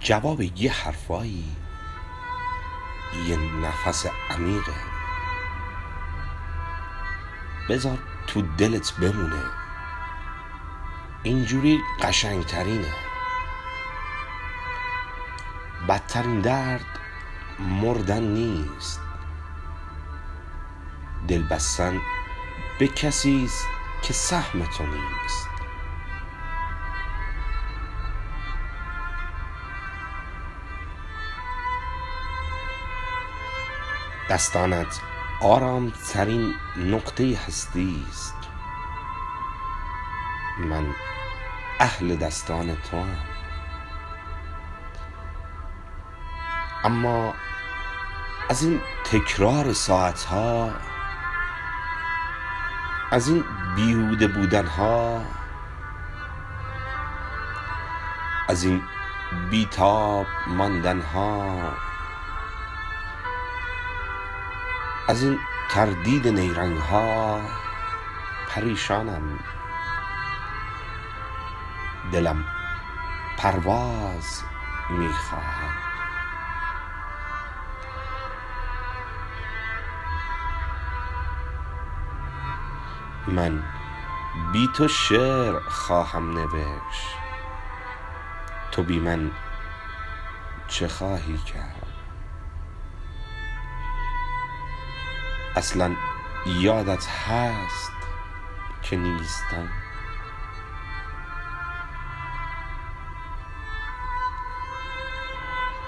جواب یه حرفایی. یه نفس عمیقه. بذار تو دلت بمونه. اینجوری قشنگترینه. بدترین درد مردن نیست. دل بستن به کسیست که سهم تو نیست. دستانت آرام ترین نقطه هستی است. من اهل دستان توام. اما از این تکرار ساعت ها از این بیهوده بودن ها از این بیتاب ماندن ها از این تردید نیرنگ ها پریشانم. دلم پرواز می خواهد من بی تو شعر خواهم نوشت. تو بی من چه خواهی کرد؟ اصلا یادت هست که نیستم؟